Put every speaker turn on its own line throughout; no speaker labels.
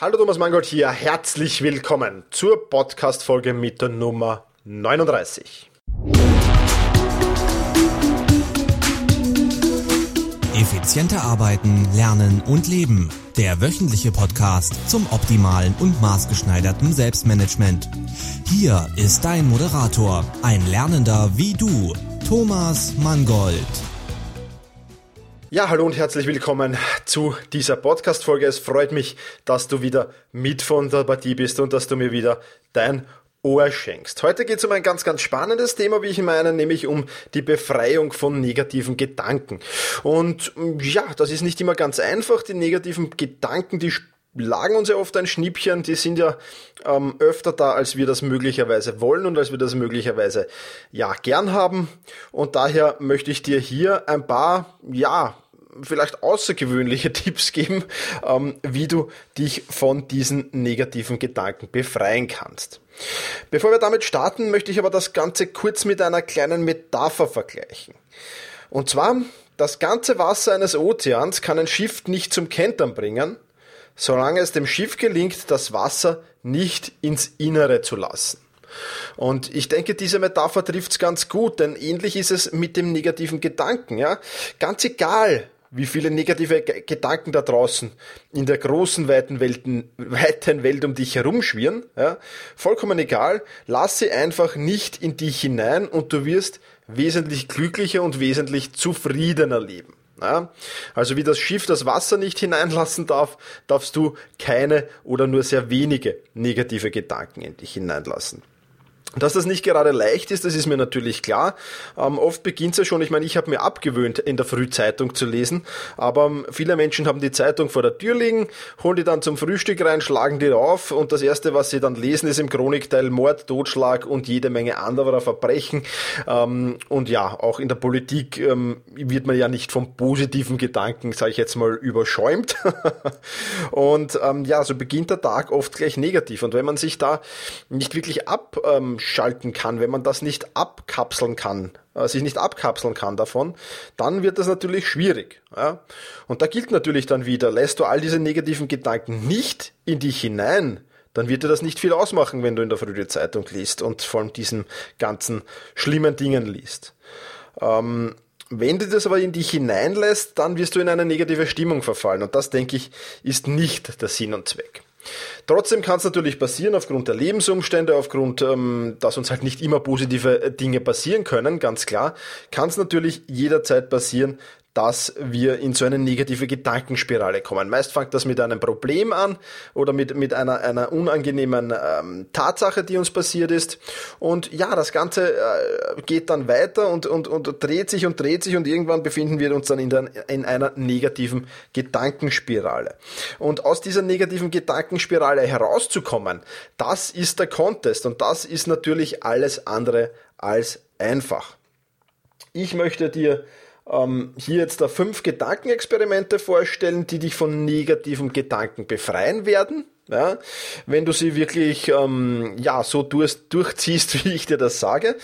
Hallo Thomas Mangold hier, herzlich willkommen zur Podcast-Folge mit der Nummer 39.
Effizienter arbeiten, lernen und leben. Der wöchentliche Podcast zum optimalen und maßgeschneiderten Selbstmanagement. Hier ist dein Moderator, ein Lernender wie du, Thomas Mangold.
Ja, hallo und herzlich willkommen zu dieser Podcast-Folge. Es freut mich, dass du wieder mit von der Partie bist und dass du mir wieder dein Ohr schenkst. Heute geht es um ein ganz, ganz spannendes Thema, wie ich meine, nämlich um die Befreiung von negativen Gedanken. Und ja, das ist nicht immer ganz einfach. Die negativen Gedanken, die lagen uns ja oft ein Schnippchen, die sind ja ähm, öfter da, als wir das möglicherweise wollen und als wir das möglicherweise ja gern haben. Und daher möchte ich dir hier ein paar, ja, vielleicht außergewöhnliche Tipps geben, ähm, wie du dich von diesen negativen Gedanken befreien kannst. Bevor wir damit starten, möchte ich aber das Ganze kurz mit einer kleinen Metapher vergleichen. Und zwar, das ganze Wasser eines Ozeans kann ein Schiff nicht zum Kentern bringen, solange es dem Schiff gelingt, das Wasser nicht ins Innere zu lassen. Und ich denke, diese Metapher trifft es ganz gut, denn ähnlich ist es mit dem negativen Gedanken. Ja? Ganz egal, wie viele negative Gedanken da draußen in der großen, weiten, Welten, weiten Welt um dich herumschwirren, ja? vollkommen egal, lass sie einfach nicht in dich hinein und du wirst wesentlich glücklicher und wesentlich zufriedener leben. Ja? Also wie das Schiff das Wasser nicht hineinlassen darf, darfst du keine oder nur sehr wenige negative Gedanken in dich hineinlassen. Dass das nicht gerade leicht ist, das ist mir natürlich klar. Ähm, oft beginnt es ja schon, ich meine, ich habe mir abgewöhnt, in der Frühzeitung zu lesen, aber ähm, viele Menschen haben die Zeitung vor der Tür liegen, holen die dann zum Frühstück rein, schlagen die auf und das Erste, was sie dann lesen, ist im Chronikteil Mord, Totschlag und jede Menge anderer Verbrechen. Ähm, und ja, auch in der Politik ähm, wird man ja nicht vom positiven Gedanken, sage ich jetzt mal, überschäumt. und ähm, ja, so beginnt der Tag oft gleich negativ. Und wenn man sich da nicht wirklich ab ähm, schalten kann, wenn man das nicht abkapseln kann, äh, sich nicht abkapseln kann davon, dann wird das natürlich schwierig. Ja? Und da gilt natürlich dann wieder, lässt du all diese negativen Gedanken nicht in dich hinein, dann wird dir das nicht viel ausmachen, wenn du in der Früh die Zeitung liest und vor allem diesen ganzen schlimmen Dingen liest. Ähm, wenn du das aber in dich hineinlässt, dann wirst du in eine negative Stimmung verfallen. Und das, denke ich, ist nicht der Sinn und Zweck. Trotzdem kann es natürlich passieren, aufgrund der Lebensumstände, aufgrund, ähm, dass uns halt nicht immer positive äh, Dinge passieren können, ganz klar, kann es natürlich jederzeit passieren, dass wir in so eine negative Gedankenspirale kommen. Meist fängt das mit einem Problem an oder mit, mit einer, einer unangenehmen ähm, Tatsache, die uns passiert ist. Und ja, das Ganze äh, geht dann weiter und, und, und dreht sich und dreht sich und irgendwann befinden wir uns dann in, der, in einer negativen Gedankenspirale. Und aus dieser negativen Gedankenspirale herauszukommen, das ist der Contest und das ist natürlich alles andere als einfach. Ich möchte dir ähm, hier jetzt da fünf Gedankenexperimente vorstellen, die dich von negativen Gedanken befreien werden. Ja, wenn du sie wirklich ähm, ja so durch, durchziehst, wie ich dir das sage,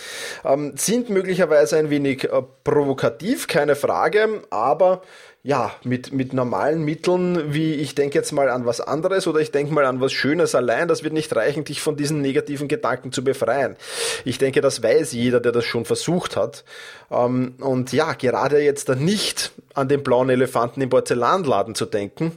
ähm, sind möglicherweise ein wenig äh, provokativ, keine Frage, aber ja, mit, mit normalen Mitteln, wie ich denke jetzt mal an was anderes oder ich denke mal an was Schönes allein, das wird nicht reichen, dich von diesen negativen Gedanken zu befreien. Ich denke, das weiß jeder, der das schon versucht hat. Ähm, und ja, gerade jetzt da nicht an den blauen Elefanten im Porzellanladen zu denken,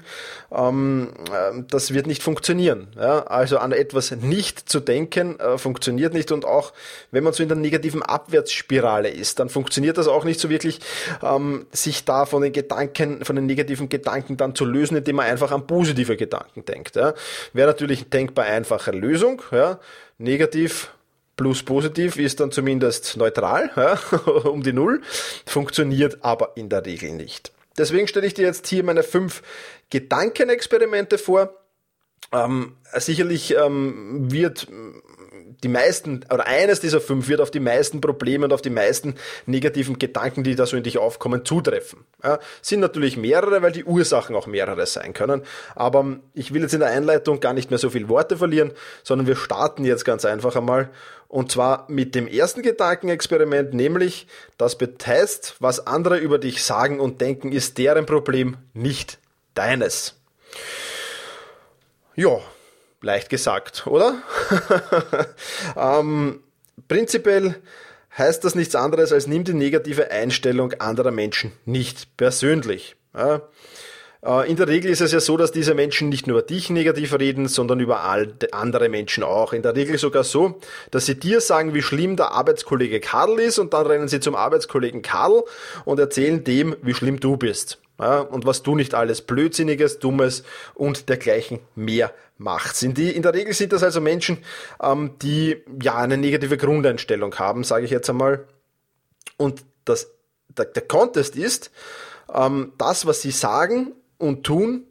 ähm, äh, das wird nicht funktionieren. Also an etwas nicht zu denken, äh, funktioniert nicht und auch wenn man so in der negativen Abwärtsspirale ist, dann funktioniert das auch nicht so wirklich, ähm, sich da von den Gedanken, von den negativen Gedanken dann zu lösen, indem man einfach an positive Gedanken denkt. Wäre natürlich denkbar einfache Lösung. Negativ plus positiv ist dann zumindest neutral, ja, um die Null, funktioniert aber in der Regel nicht. Deswegen stelle ich dir jetzt hier meine fünf Gedankenexperimente vor. Ähm, sicherlich ähm, wird die meisten, oder eines dieser fünf wird auf die meisten Probleme und auf die meisten negativen Gedanken, die da so in dich aufkommen, zutreffen. Ja, sind natürlich mehrere, weil die Ursachen auch mehrere sein können. Aber ich will jetzt in der Einleitung gar nicht mehr so viel Worte verlieren, sondern wir starten jetzt ganz einfach einmal. Und zwar mit dem ersten Gedankenexperiment, nämlich das heißt, was andere über dich sagen und denken, ist deren Problem, nicht deines. Ja, leicht gesagt, oder? ähm, prinzipiell heißt das nichts anderes als nimm die negative Einstellung anderer Menschen nicht persönlich. Ja? Äh, in der Regel ist es ja so, dass diese Menschen nicht nur über dich negativ reden, sondern über all andere Menschen auch. In der Regel sogar so, dass sie dir sagen, wie schlimm der Arbeitskollege Karl ist und dann rennen sie zum Arbeitskollegen Karl und erzählen dem, wie schlimm du bist. Ja, und was du nicht alles Blödsinniges, Dummes und dergleichen mehr machst. In, die, in der Regel sind das also Menschen, ähm, die ja eine negative Grundeinstellung haben, sage ich jetzt einmal. Und das, der, der Contest ist, ähm, das, was sie sagen und tun,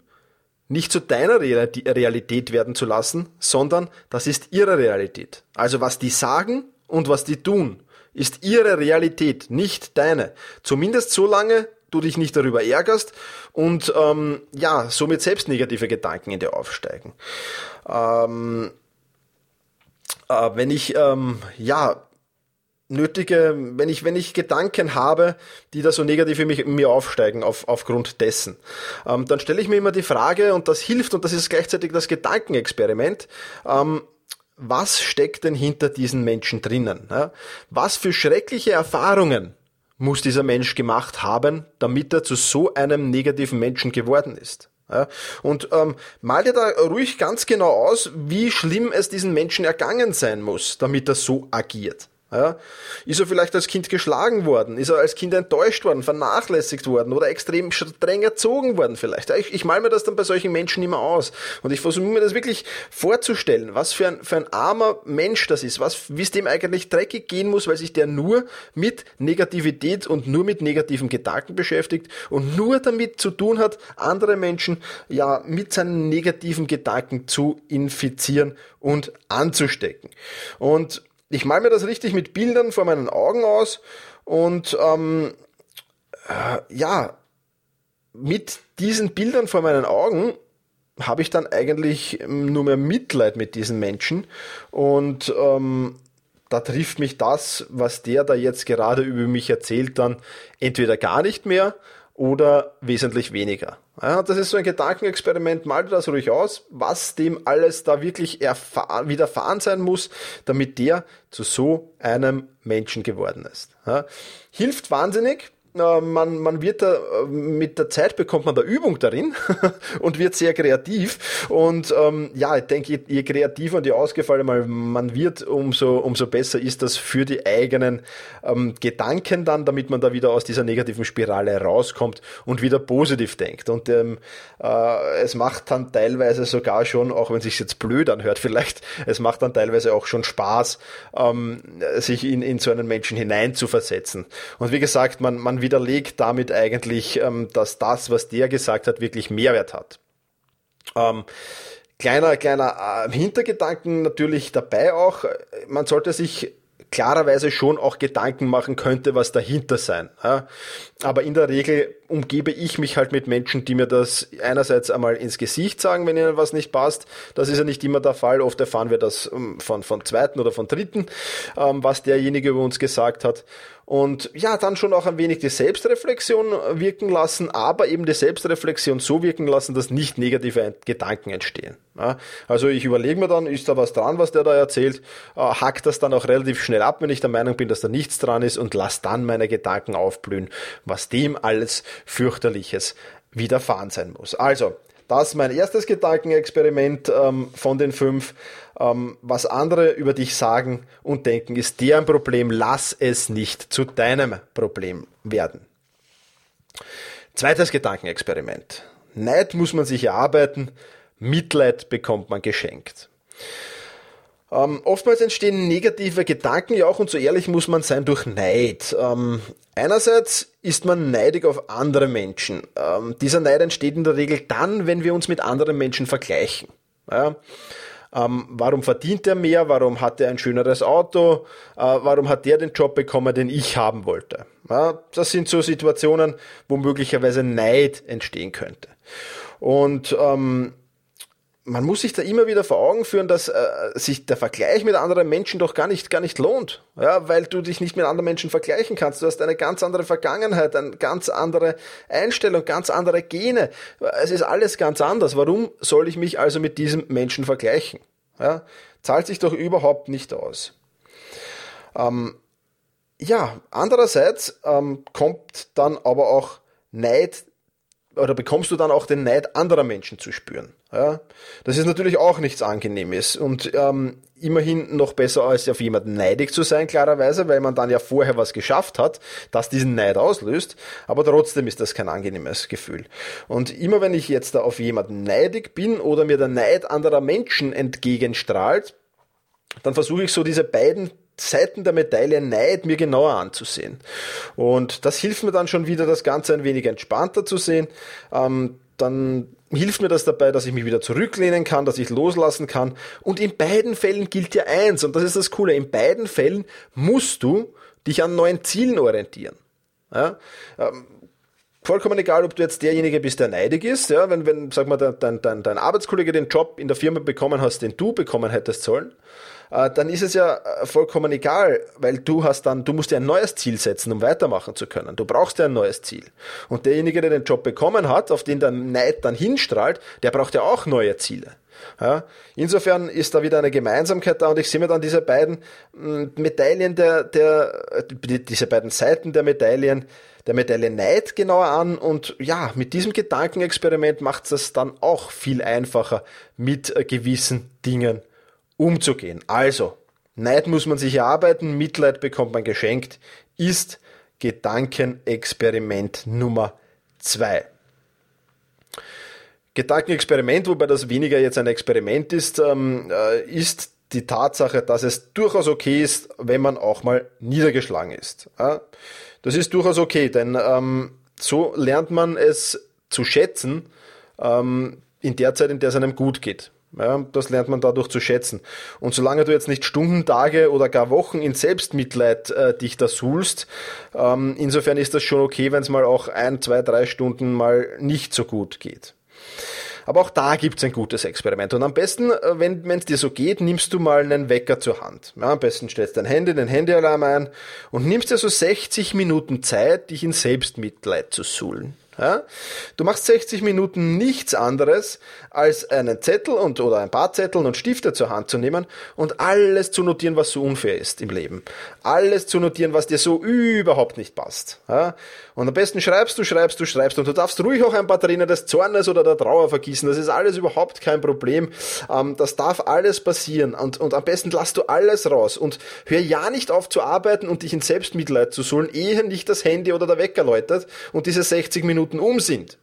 nicht zu deiner Realität werden zu lassen, sondern das ist ihre Realität. Also was die sagen und was die tun, ist ihre Realität, nicht deine. Zumindest so lange du dich nicht darüber ärgerst und ähm, ja, somit selbst negative Gedanken in dir aufsteigen. Ähm, äh, wenn ich ähm, ja nötige, wenn ich, wenn ich Gedanken habe, die da so negativ in, mich, in mir aufsteigen auf, aufgrund dessen, ähm, dann stelle ich mir immer die Frage, und das hilft, und das ist gleichzeitig das Gedankenexperiment, ähm, was steckt denn hinter diesen Menschen drinnen? Ja? Was für schreckliche Erfahrungen muss dieser Mensch gemacht haben, damit er zu so einem negativen Menschen geworden ist? Ja, und ähm, mal dir da ruhig ganz genau aus, wie schlimm es diesen Menschen ergangen sein muss, damit er so agiert. Ja? Ist er vielleicht als Kind geschlagen worden? Ist er als Kind enttäuscht worden, vernachlässigt worden oder extrem streng erzogen worden vielleicht? Ich, ich mal mir das dann bei solchen Menschen immer aus. Und ich versuche mir das wirklich vorzustellen, was für ein, für ein armer Mensch das ist, was, wie es dem eigentlich dreckig gehen muss, weil sich der nur mit Negativität und nur mit negativen Gedanken beschäftigt und nur damit zu tun hat, andere Menschen ja mit seinen negativen Gedanken zu infizieren und anzustecken. Und ich mal mir das richtig mit Bildern vor meinen Augen aus und ähm, äh, ja, mit diesen Bildern vor meinen Augen habe ich dann eigentlich nur mehr Mitleid mit diesen Menschen und ähm, da trifft mich das, was der da jetzt gerade über mich erzählt, dann entweder gar nicht mehr oder wesentlich weniger. Ja, das ist so ein Gedankenexperiment, mal das ruhig aus, was dem alles da wirklich widerfahren sein muss, damit der zu so einem Menschen geworden ist. Ja, hilft wahnsinnig, man, man wird da, äh, mit der Zeit bekommt man da Übung darin und wird sehr kreativ. Und ähm, ja, ich denke, je, je kreativer und je ausgefallener man wird, umso, umso besser ist das für die eigenen ähm, Gedanken dann, damit man da wieder aus dieser negativen Spirale rauskommt und wieder positiv denkt. Und ähm, äh, es macht dann teilweise sogar schon, auch wenn es sich jetzt blöd anhört vielleicht, es macht dann teilweise auch schon Spaß, ähm, sich in, in so einen Menschen hineinzuversetzen. Und wie gesagt, man, man widerlegt damit eigentlich, ähm, dass das, was der gesagt hat, wirklich Mehrwert hat. Ähm, kleiner, kleiner äh, Hintergedanken natürlich dabei auch. Man sollte sich klarerweise schon auch Gedanken machen könnte, was dahinter sein. Ja. Aber in der Regel umgebe ich mich halt mit Menschen, die mir das einerseits einmal ins Gesicht sagen, wenn ihnen was nicht passt. Das ist ja nicht immer der Fall. Oft erfahren wir das ähm, von, von zweiten oder von dritten, ähm, was derjenige über uns gesagt hat und ja, dann schon auch ein wenig die Selbstreflexion wirken lassen, aber eben die Selbstreflexion so wirken lassen, dass nicht negative Gedanken entstehen. Ja, also ich überlege mir dann, ist da was dran, was der da erzählt, äh, hack das dann auch relativ schnell ab, wenn ich der Meinung bin, dass da nichts dran ist und lass dann meine Gedanken aufblühen, was dem alles fürchterliches widerfahren sein muss. Also, das ist mein erstes Gedankenexperiment ähm, von den fünf. Ähm, was andere über dich sagen und denken, ist deren Problem. Lass es nicht zu deinem Problem werden. Zweites Gedankenexperiment. Neid muss man sich erarbeiten, Mitleid bekommt man geschenkt. Ähm, oftmals entstehen negative Gedanken ja auch, und so ehrlich muss man sein, durch Neid. Ähm, einerseits ist man neidig auf andere Menschen. Ähm, dieser Neid entsteht in der Regel dann, wenn wir uns mit anderen Menschen vergleichen. Ja? Ähm, warum verdient er mehr? Warum hat er ein schöneres Auto? Äh, warum hat der den Job bekommen, den ich haben wollte? Ja, das sind so Situationen, wo möglicherweise Neid entstehen könnte. Und ähm, man muss sich da immer wieder vor Augen führen, dass äh, sich der Vergleich mit anderen Menschen doch gar nicht, gar nicht lohnt. Ja, weil du dich nicht mit anderen Menschen vergleichen kannst. Du hast eine ganz andere Vergangenheit, eine ganz andere Einstellung, ganz andere Gene. Es ist alles ganz anders. Warum soll ich mich also mit diesem Menschen vergleichen? Ja, zahlt sich doch überhaupt nicht aus. Ähm, ja, andererseits ähm, kommt dann aber auch Neid oder bekommst du dann auch den Neid anderer Menschen zu spüren. Ja? Das ist natürlich auch nichts Angenehmes und ähm, immerhin noch besser als auf jemanden neidig zu sein, klarerweise, weil man dann ja vorher was geschafft hat, das diesen Neid auslöst, aber trotzdem ist das kein angenehmes Gefühl. Und immer wenn ich jetzt da auf jemanden neidig bin oder mir der Neid anderer Menschen entgegenstrahlt, dann versuche ich so diese beiden Seiten der Medaille Neid mir genauer anzusehen. Und das hilft mir dann schon wieder, das Ganze ein wenig entspannter zu sehen. Ähm, dann hilft mir das dabei, dass ich mich wieder zurücklehnen kann, dass ich loslassen kann. Und in beiden Fällen gilt ja eins, und das ist das Coole, in beiden Fällen musst du dich an neuen Zielen orientieren. Ja? Ähm, vollkommen egal, ob du jetzt derjenige bist, der neidig ist, ja, wenn, wenn, sag mal, dein, dein, dein Arbeitskollege den Job in der Firma bekommen hast, den du bekommen hättest sollen, dann ist es ja äh, vollkommen egal, weil du hast dann, du musst dir ein neues Ziel setzen, um weitermachen zu können. Du brauchst ja ein neues Ziel. Und derjenige, der den Job bekommen hat, auf den der Neid dann hinstrahlt, der braucht ja auch neue Ziele. Ja, insofern ist da wieder eine Gemeinsamkeit da und ich sehe mir dann diese beiden mm, Medaillen der, der, diese beiden Seiten der Medaillen, der Medaille Neid genauer an und ja, mit diesem Gedankenexperiment macht es dann auch viel einfacher, mit äh, gewissen Dingen umzugehen. Also, Neid muss man sich erarbeiten, Mitleid bekommt man geschenkt, ist Gedankenexperiment Nummer zwei. Gedankenexperiment, wobei das weniger jetzt ein Experiment ist, ähm, äh, ist die Tatsache, dass es durchaus okay ist, wenn man auch mal niedergeschlagen ist. Das ist durchaus okay, denn ähm, so lernt man es zu schätzen ähm, in der Zeit, in der es einem gut geht. Ja, das lernt man dadurch zu schätzen. Und solange du jetzt nicht Stunden, Tage oder gar Wochen in Selbstmitleid äh, dich da suhlst, ähm, insofern ist das schon okay, wenn es mal auch ein, zwei, drei Stunden mal nicht so gut geht. Aber auch da gibt's ein gutes Experiment. Und am besten, äh, wenn es dir so geht, nimmst du mal einen Wecker zur Hand. Ja, am besten stellst dein Handy, den Handyalarm ein und nimmst dir so 60 Minuten Zeit, dich in Selbstmitleid zu suhlen. Ja? Du machst 60 Minuten nichts anderes, als einen Zettel und, oder ein paar Zettel und Stifte zur Hand zu nehmen und alles zu notieren, was so unfair ist im Leben. Alles zu notieren, was dir so überhaupt nicht passt. Ja? Und am besten schreibst du, schreibst du, schreibst und du darfst ruhig auch ein paar Tränen des Zornes oder der Trauer vergießen. Das ist alles überhaupt kein Problem. Ähm, das darf alles passieren und, und am besten lass du alles raus und hör ja nicht auf zu arbeiten und dich in Selbstmitleid zu suhlen, ehe nicht das Handy oder der Wecker läutet und diese 60 Minuten um sind.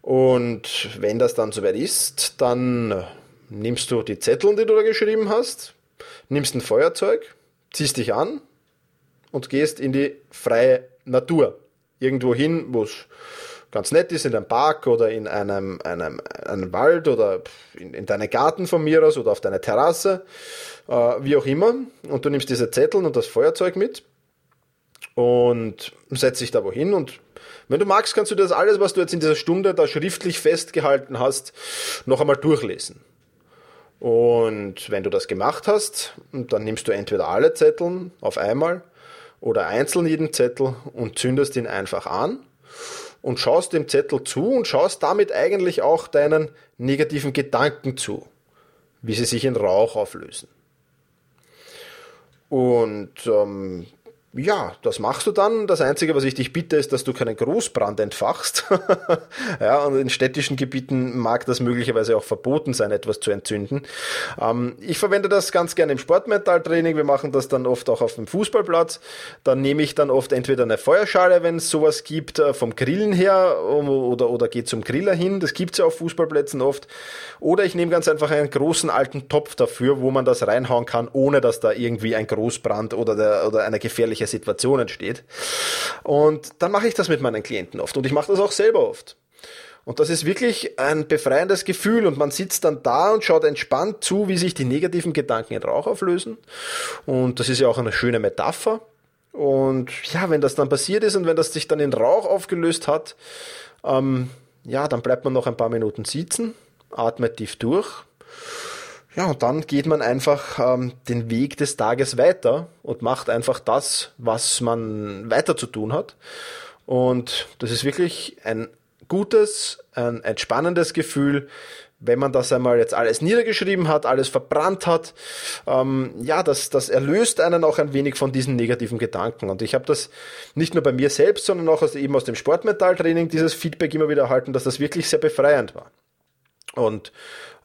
Und wenn das dann soweit ist, dann nimmst du die Zettel, die du da geschrieben hast, nimmst ein Feuerzeug, ziehst dich an und gehst in die freie Natur. Irgendwo hin, wo es ganz nett ist, in einem Park oder in einem, einem, einem Wald oder in, in deinen Garten von mir aus oder auf deine Terrasse, äh, wie auch immer. Und du nimmst diese Zettel und das Feuerzeug mit und setzt dich da wohin und wenn du magst, kannst du das alles, was du jetzt in dieser Stunde da schriftlich festgehalten hast, noch einmal durchlesen. Und wenn du das gemacht hast, dann nimmst du entweder alle Zettel auf einmal oder einzeln jeden Zettel und zündest ihn einfach an und schaust dem Zettel zu und schaust damit eigentlich auch deinen negativen Gedanken zu, wie sie sich in Rauch auflösen. Und ähm, ja, das machst du dann. Das Einzige, was ich dich bitte, ist, dass du keinen Großbrand entfachst. ja, und in städtischen Gebieten mag das möglicherweise auch verboten sein, etwas zu entzünden. Ähm, ich verwende das ganz gerne im Sportmentaltraining. Wir machen das dann oft auch auf dem Fußballplatz. Dann nehme ich dann oft entweder eine Feuerschale, wenn es sowas gibt, äh, vom Grillen her oder, oder gehe zum Griller hin. Das gibt's ja auf Fußballplätzen oft. Oder ich nehme ganz einfach einen großen alten Topf dafür, wo man das reinhauen kann, ohne dass da irgendwie ein Großbrand oder, der, oder eine gefährliche welche Situation entsteht. Und dann mache ich das mit meinen Klienten oft und ich mache das auch selber oft. Und das ist wirklich ein befreiendes Gefühl und man sitzt dann da und schaut entspannt zu, wie sich die negativen Gedanken in Rauch auflösen. Und das ist ja auch eine schöne Metapher. Und ja, wenn das dann passiert ist und wenn das sich dann in Rauch aufgelöst hat, ähm, ja, dann bleibt man noch ein paar Minuten sitzen atmet tief durch. Ja, und dann geht man einfach ähm, den Weg des Tages weiter und macht einfach das, was man weiter zu tun hat. Und das ist wirklich ein gutes, ein entspannendes Gefühl, wenn man das einmal jetzt alles niedergeschrieben hat, alles verbrannt hat, ähm, ja, das, das erlöst einen auch ein wenig von diesen negativen Gedanken. Und ich habe das nicht nur bei mir selbst, sondern auch aus, eben aus dem Sportmetalltraining dieses Feedback immer wieder erhalten, dass das wirklich sehr befreiend war. Und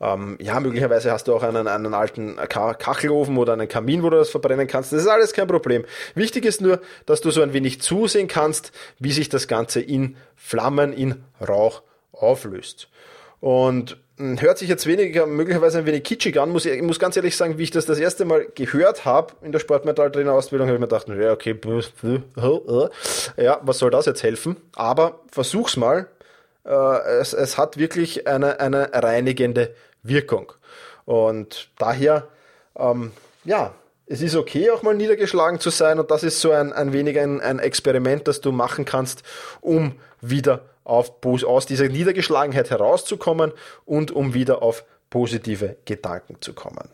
ähm, ja, möglicherweise hast du auch einen, einen alten Kachelofen oder einen Kamin, wo du das verbrennen kannst. Das ist alles kein Problem. Wichtig ist nur, dass du so ein wenig zusehen kannst, wie sich das Ganze in Flammen, in Rauch auflöst. Und hm, hört sich jetzt weniger, möglicherweise ein wenig kitschig an, muss ich, ich muss ganz ehrlich sagen, wie ich das das erste Mal gehört habe in der Sportmetalltrainer-Ausbildung, habe ich mir gedacht, ja, okay, ja, was soll das jetzt helfen? Aber versuch's mal. Äh, es, es hat wirklich eine, eine reinigende Wirkung. Und daher, ähm, ja, es ist okay, auch mal niedergeschlagen zu sein und das ist so ein, ein wenig ein, ein Experiment, das du machen kannst, um wieder auf, aus dieser Niedergeschlagenheit herauszukommen und um wieder auf positive Gedanken zu kommen.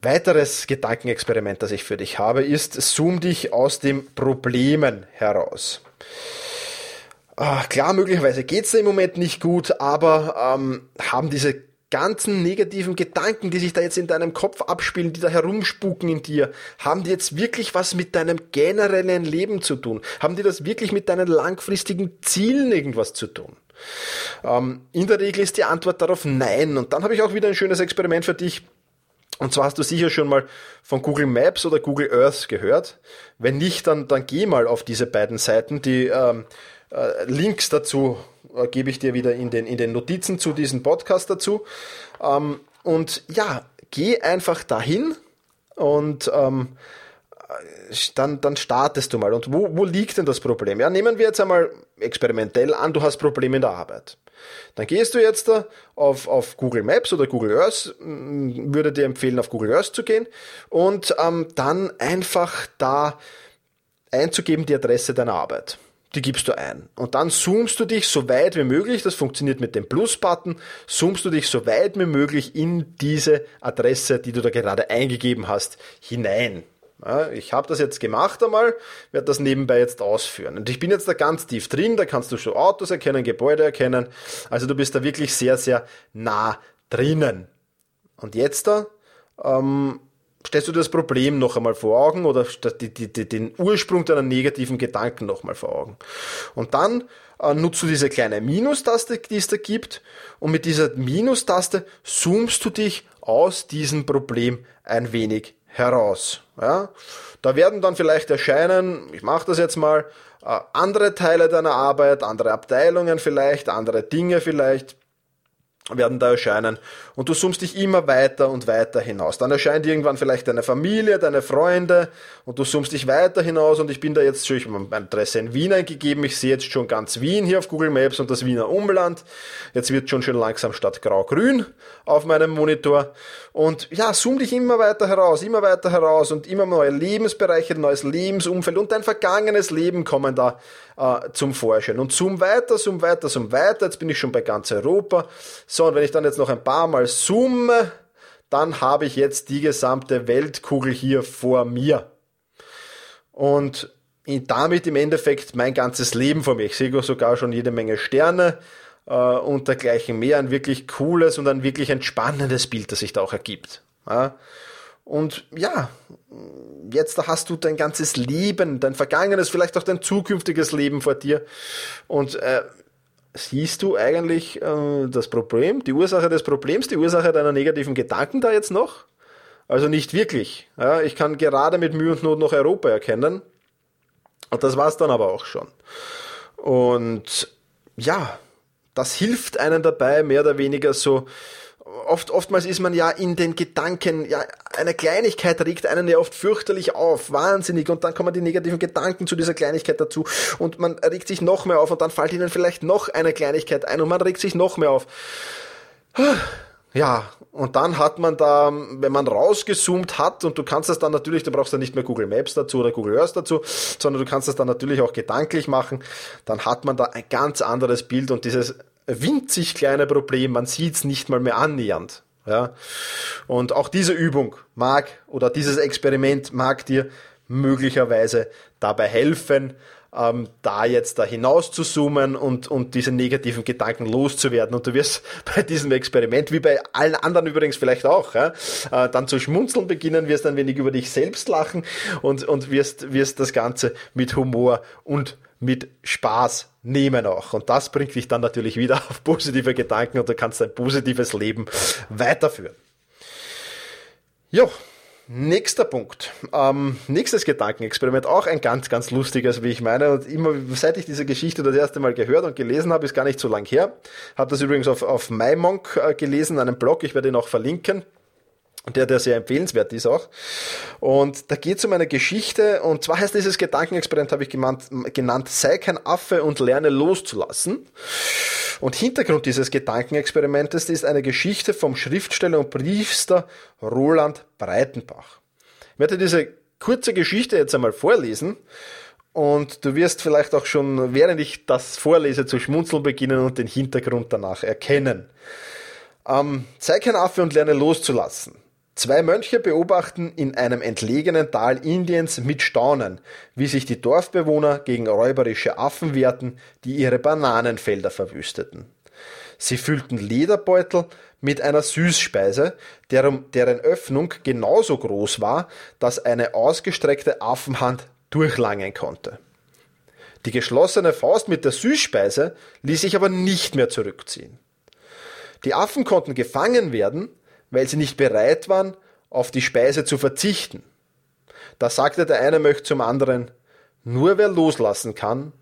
Weiteres Gedankenexperiment, das ich für dich habe, ist, zoom dich aus den Problemen heraus. Ach, klar, möglicherweise geht es im Moment nicht gut, aber ähm, haben diese ganzen negativen Gedanken, die sich da jetzt in deinem Kopf abspielen, die da herumspuken in dir, haben die jetzt wirklich was mit deinem generellen Leben zu tun? Haben die das wirklich mit deinen langfristigen Zielen irgendwas zu tun? Ähm, in der Regel ist die Antwort darauf nein. Und dann habe ich auch wieder ein schönes Experiment für dich. Und zwar hast du sicher schon mal von Google Maps oder Google Earth gehört. Wenn nicht, dann, dann geh mal auf diese beiden Seiten. Die ähm, äh, Links dazu äh, gebe ich dir wieder in den, in den Notizen zu diesem Podcast dazu. Ähm, und ja, geh einfach dahin und ähm, dann, dann startest du mal. Und wo, wo liegt denn das Problem? Ja, nehmen wir jetzt einmal experimentell an, du hast Probleme in der Arbeit. Dann gehst du jetzt auf, auf Google Maps oder Google Earth, würde dir empfehlen, auf Google Earth zu gehen und ähm, dann einfach da einzugeben die Adresse deiner Arbeit die gibst du ein. Und dann zoomst du dich so weit wie möglich, das funktioniert mit dem Plus-Button, zoomst du dich so weit wie möglich in diese Adresse, die du da gerade eingegeben hast, hinein. Ja, ich habe das jetzt gemacht einmal, werde das nebenbei jetzt ausführen. Und ich bin jetzt da ganz tief drin, da kannst du schon Autos erkennen, Gebäude erkennen. Also du bist da wirklich sehr, sehr nah drinnen. Und jetzt da ähm, stellst du dir das Problem noch einmal vor Augen oder die, die, die, den Ursprung deiner negativen Gedanken noch mal vor Augen. Und dann äh, nutzt du diese kleine Minustaste, die es da gibt, und mit dieser Minustaste zoomst du dich aus diesem Problem ein wenig heraus. Ja? Da werden dann vielleicht erscheinen, ich mache das jetzt mal, äh, andere Teile deiner Arbeit, andere Abteilungen vielleicht, andere Dinge vielleicht, werden da erscheinen und du zoomst dich immer weiter und weiter hinaus. Dann erscheint irgendwann vielleicht deine Familie, deine Freunde und du zoomst dich weiter hinaus und ich bin da jetzt schon, ich habe meine Adresse in Wien eingegeben, ich sehe jetzt schon ganz Wien hier auf Google Maps und das Wiener Umland. Jetzt wird schon schön langsam statt grau-grün auf meinem Monitor. Und ja, zoom dich immer weiter heraus, immer weiter heraus und immer neue Lebensbereiche, neues Lebensumfeld und dein vergangenes Leben kommen da äh, zum Vorschein. Und zoom weiter, zoom weiter, zoom weiter, jetzt bin ich schon bei ganz Europa. So, und wenn ich dann jetzt noch ein paar Mal zoome, dann habe ich jetzt die gesamte Weltkugel hier vor mir. Und damit im Endeffekt mein ganzes Leben vor mir. Ich sehe sogar schon jede Menge Sterne äh, und dergleichen mehr. Ein wirklich cooles und ein wirklich entspannendes Bild, das sich da auch ergibt. Ja. Und ja, jetzt hast du dein ganzes Leben, dein vergangenes, vielleicht auch dein zukünftiges Leben vor dir. Und äh, siehst du eigentlich äh, das Problem, die Ursache des Problems, die Ursache deiner negativen Gedanken da jetzt noch? Also nicht wirklich. Ja, ich kann gerade mit Mühe und Not noch Europa erkennen. Und das war's dann aber auch schon. Und ja, das hilft einem dabei, mehr oder weniger so oft, oftmals ist man ja in den Gedanken, ja, eine Kleinigkeit regt einen ja oft fürchterlich auf, wahnsinnig, und dann kommen die negativen Gedanken zu dieser Kleinigkeit dazu, und man regt sich noch mehr auf, und dann fällt ihnen vielleicht noch eine Kleinigkeit ein, und man regt sich noch mehr auf. Ja, und dann hat man da, wenn man rausgezoomt hat, und du kannst das dann natürlich, du brauchst dann nicht mehr Google Maps dazu oder Google Earth dazu, sondern du kannst das dann natürlich auch gedanklich machen, dann hat man da ein ganz anderes Bild und dieses winzig kleine Problem, man sieht es nicht mal mehr annähernd. Ja? Und auch diese Übung mag oder dieses Experiment mag dir möglicherweise dabei helfen, ähm, da jetzt da hinaus zu zoomen und, und diese negativen Gedanken loszuwerden. Und du wirst bei diesem Experiment, wie bei allen anderen übrigens vielleicht auch, ja, äh, dann zu schmunzeln beginnen, wirst ein wenig über dich selbst lachen und, und wirst, wirst das Ganze mit Humor und mit Spaß nehmen auch. Und das bringt dich dann natürlich wieder auf positive Gedanken und du kannst dein positives Leben weiterführen. Jo, Nächster Punkt. Ähm, nächstes Gedankenexperiment, auch ein ganz, ganz lustiges, wie ich meine. Und immer, seit ich diese Geschichte das erste Mal gehört und gelesen habe, ist gar nicht so lang her. Habe das übrigens auf, auf MyMonk äh, gelesen, einem Blog, ich werde ihn auch verlinken der, der sehr empfehlenswert ist auch. Und da geht es um eine Geschichte, und zwar heißt dieses Gedankenexperiment, habe ich genannt, genannt, sei kein Affe und lerne loszulassen. Und Hintergrund dieses Gedankenexperimentes ist eine Geschichte vom Schriftsteller und Priester Roland Breitenbach. Ich werde diese kurze Geschichte jetzt einmal vorlesen und du wirst vielleicht auch schon, während ich das vorlese, zu schmunzeln beginnen und den Hintergrund danach erkennen. Ähm, sei kein Affe und lerne loszulassen. Zwei Mönche beobachten in einem entlegenen Tal Indiens mit Staunen, wie sich die Dorfbewohner gegen räuberische Affen wehrten, die ihre Bananenfelder verwüsteten. Sie füllten Lederbeutel mit einer Süßspeise, deren, deren Öffnung genauso groß war, dass eine ausgestreckte Affenhand durchlangen konnte. Die geschlossene Faust mit der Süßspeise ließ sich aber nicht mehr zurückziehen. Die Affen konnten gefangen werden, weil sie nicht bereit waren, auf die Speise zu verzichten. Da sagte der eine möchte zum anderen, nur wer loslassen kann,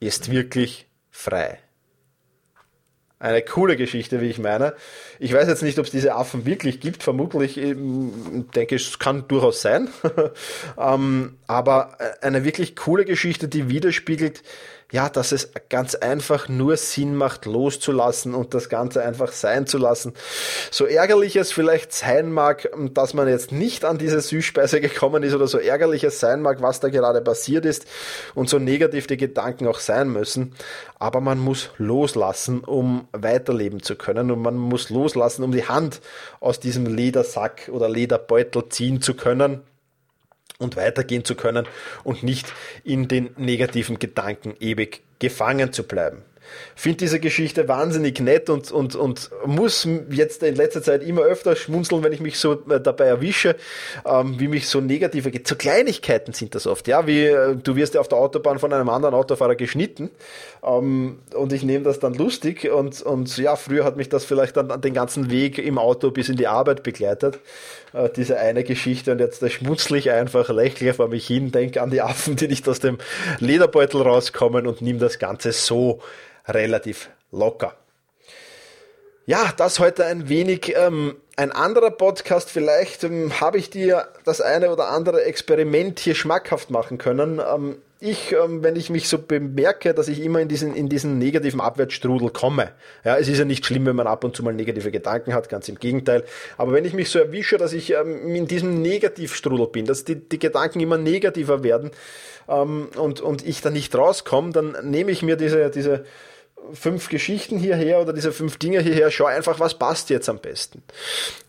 ist wirklich frei. Eine coole Geschichte, wie ich meine. Ich weiß jetzt nicht, ob es diese Affen wirklich gibt. Vermutlich ähm, denke ich, es kann durchaus sein. ähm, aber äh, eine wirklich coole Geschichte, die widerspiegelt, ja, dass es ganz einfach nur Sinn macht, loszulassen und das Ganze einfach sein zu lassen. So ärgerlich es vielleicht sein mag, dass man jetzt nicht an diese Süßspeise gekommen ist oder so ärgerlich es sein mag, was da gerade passiert ist und so negativ die Gedanken auch sein müssen. Aber man muss loslassen, um weiterleben zu können und man muss loslassen, um die Hand aus diesem Ledersack oder Lederbeutel ziehen zu können und weitergehen zu können und nicht in den negativen Gedanken ewig gefangen zu bleiben finde diese Geschichte wahnsinnig nett und, und, und muss jetzt in letzter Zeit immer öfter schmunzeln, wenn ich mich so äh, dabei erwische, ähm, wie mich so negative, so Kleinigkeiten sind das oft, ja, wie äh, du wirst ja auf der Autobahn von einem anderen Autofahrer geschnitten ähm, und ich nehme das dann lustig und, und ja, früher hat mich das vielleicht dann den ganzen Weg im Auto bis in die Arbeit begleitet, äh, diese eine Geschichte und jetzt da schmunzel ich einfach, lächle vor mich hin, denke an die Affen, die nicht aus dem Lederbeutel rauskommen und nimm das Ganze so relativ locker. Ja, das heute ein wenig ähm, ein anderer Podcast. Vielleicht ähm, habe ich dir das eine oder andere Experiment hier schmackhaft machen können. Ähm, ich, ähm, wenn ich mich so bemerke, dass ich immer in diesen, in diesen negativen Abwärtsstrudel komme. Ja, es ist ja nicht schlimm, wenn man ab und zu mal negative Gedanken hat, ganz im Gegenteil. Aber wenn ich mich so erwische, dass ich ähm, in diesem Negativstrudel bin, dass die, die Gedanken immer negativer werden ähm, und, und ich da nicht rauskomme, dann nehme ich mir diese, diese fünf Geschichten hierher oder diese fünf Dinge hierher, schau einfach, was passt jetzt am besten.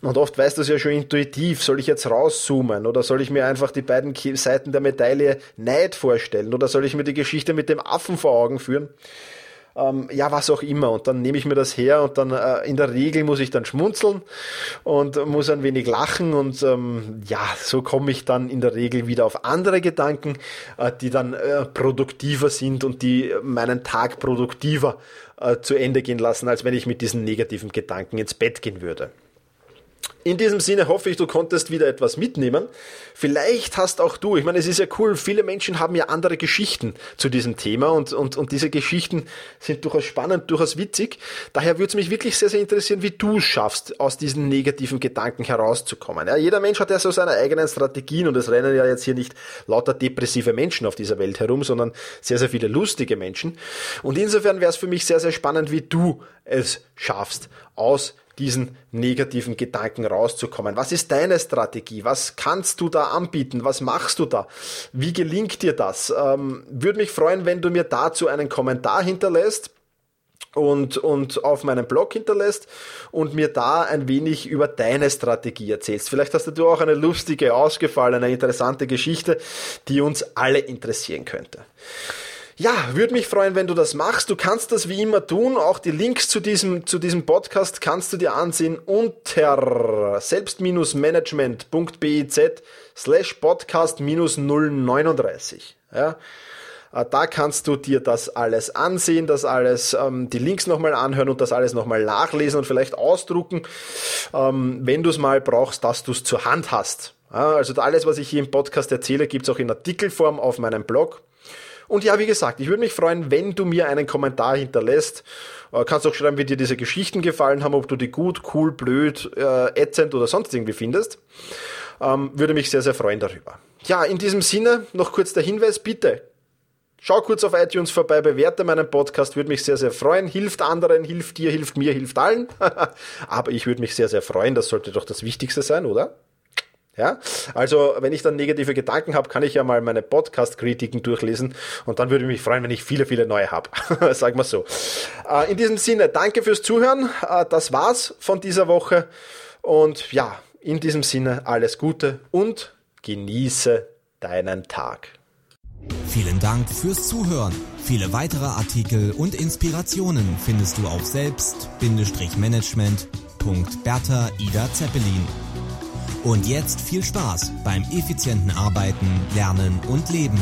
Und oft weißt du es ja schon intuitiv, soll ich jetzt rauszoomen oder soll ich mir einfach die beiden Seiten der Medaille Neid vorstellen oder soll ich mir die Geschichte mit dem Affen vor Augen führen? Ähm, ja, was auch immer. Und dann nehme ich mir das her und dann äh, in der Regel muss ich dann schmunzeln und muss ein wenig lachen und ähm, ja, so komme ich dann in der Regel wieder auf andere Gedanken, äh, die dann äh, produktiver sind und die meinen Tag produktiver äh, zu Ende gehen lassen, als wenn ich mit diesen negativen Gedanken ins Bett gehen würde. In diesem Sinne hoffe ich, du konntest wieder etwas mitnehmen. Vielleicht hast auch du, ich meine, es ist ja cool, viele Menschen haben ja andere Geschichten zu diesem Thema und, und, und diese Geschichten sind durchaus spannend, durchaus witzig. Daher würde es mich wirklich sehr, sehr interessieren, wie du es schaffst, aus diesen negativen Gedanken herauszukommen. Ja, jeder Mensch hat ja so seine eigenen Strategien und es rennen ja jetzt hier nicht lauter depressive Menschen auf dieser Welt herum, sondern sehr, sehr viele lustige Menschen. Und insofern wäre es für mich sehr, sehr spannend, wie du es schaffst, aus diesen negativen Gedanken rauszukommen. Was ist deine Strategie? Was kannst du da anbieten? Was machst du da? Wie gelingt dir das? Ähm, Würde mich freuen, wenn du mir dazu einen Kommentar hinterlässt. und, und auf meinem Blog hinterlässt und mir da ein wenig über deine Strategie erzählst. Vielleicht hast du auch eine lustige, ausgefallene, interessante Geschichte, die uns alle interessieren könnte. Ja, würde mich freuen, wenn du das machst. Du kannst das wie immer tun. Auch die Links zu diesem, zu diesem Podcast kannst du dir ansehen unter selbst-management.biz slash podcast 039. Ja, äh, da kannst du dir das alles ansehen, das alles, ähm, die Links nochmal anhören und das alles nochmal nachlesen und vielleicht ausdrucken, ähm, wenn du es mal brauchst, dass du es zur Hand hast. Also alles, was ich hier im Podcast erzähle, gibt es auch in Artikelform auf meinem Blog. Und ja, wie gesagt, ich würde mich freuen, wenn du mir einen Kommentar hinterlässt. Äh, kannst auch schreiben, wie dir diese Geschichten gefallen haben, ob du die gut, cool, blöd, äh, ätzend oder sonst irgendwie findest. Ähm, würde mich sehr, sehr freuen darüber. Ja, in diesem Sinne noch kurz der Hinweis, bitte Schau kurz auf iTunes vorbei, bewerte meinen Podcast, würde mich sehr, sehr freuen. Hilft anderen, hilft dir, hilft mir, hilft allen. Aber ich würde mich sehr, sehr freuen. Das sollte doch das Wichtigste sein, oder? Ja, also wenn ich dann negative Gedanken habe, kann ich ja mal meine Podcast-Kritiken durchlesen und dann würde ich mich freuen, wenn ich viele, viele neue habe. Sag mal so. Äh, in diesem Sinne, danke fürs Zuhören. Äh, das war's von dieser Woche und ja, in diesem Sinne alles Gute und genieße deinen Tag.
Vielen Dank fürs Zuhören. Viele weitere Artikel und Inspirationen findest du auf selbst-management.bertha Ida Zeppelin. Und jetzt viel Spaß beim effizienten Arbeiten, Lernen und Leben.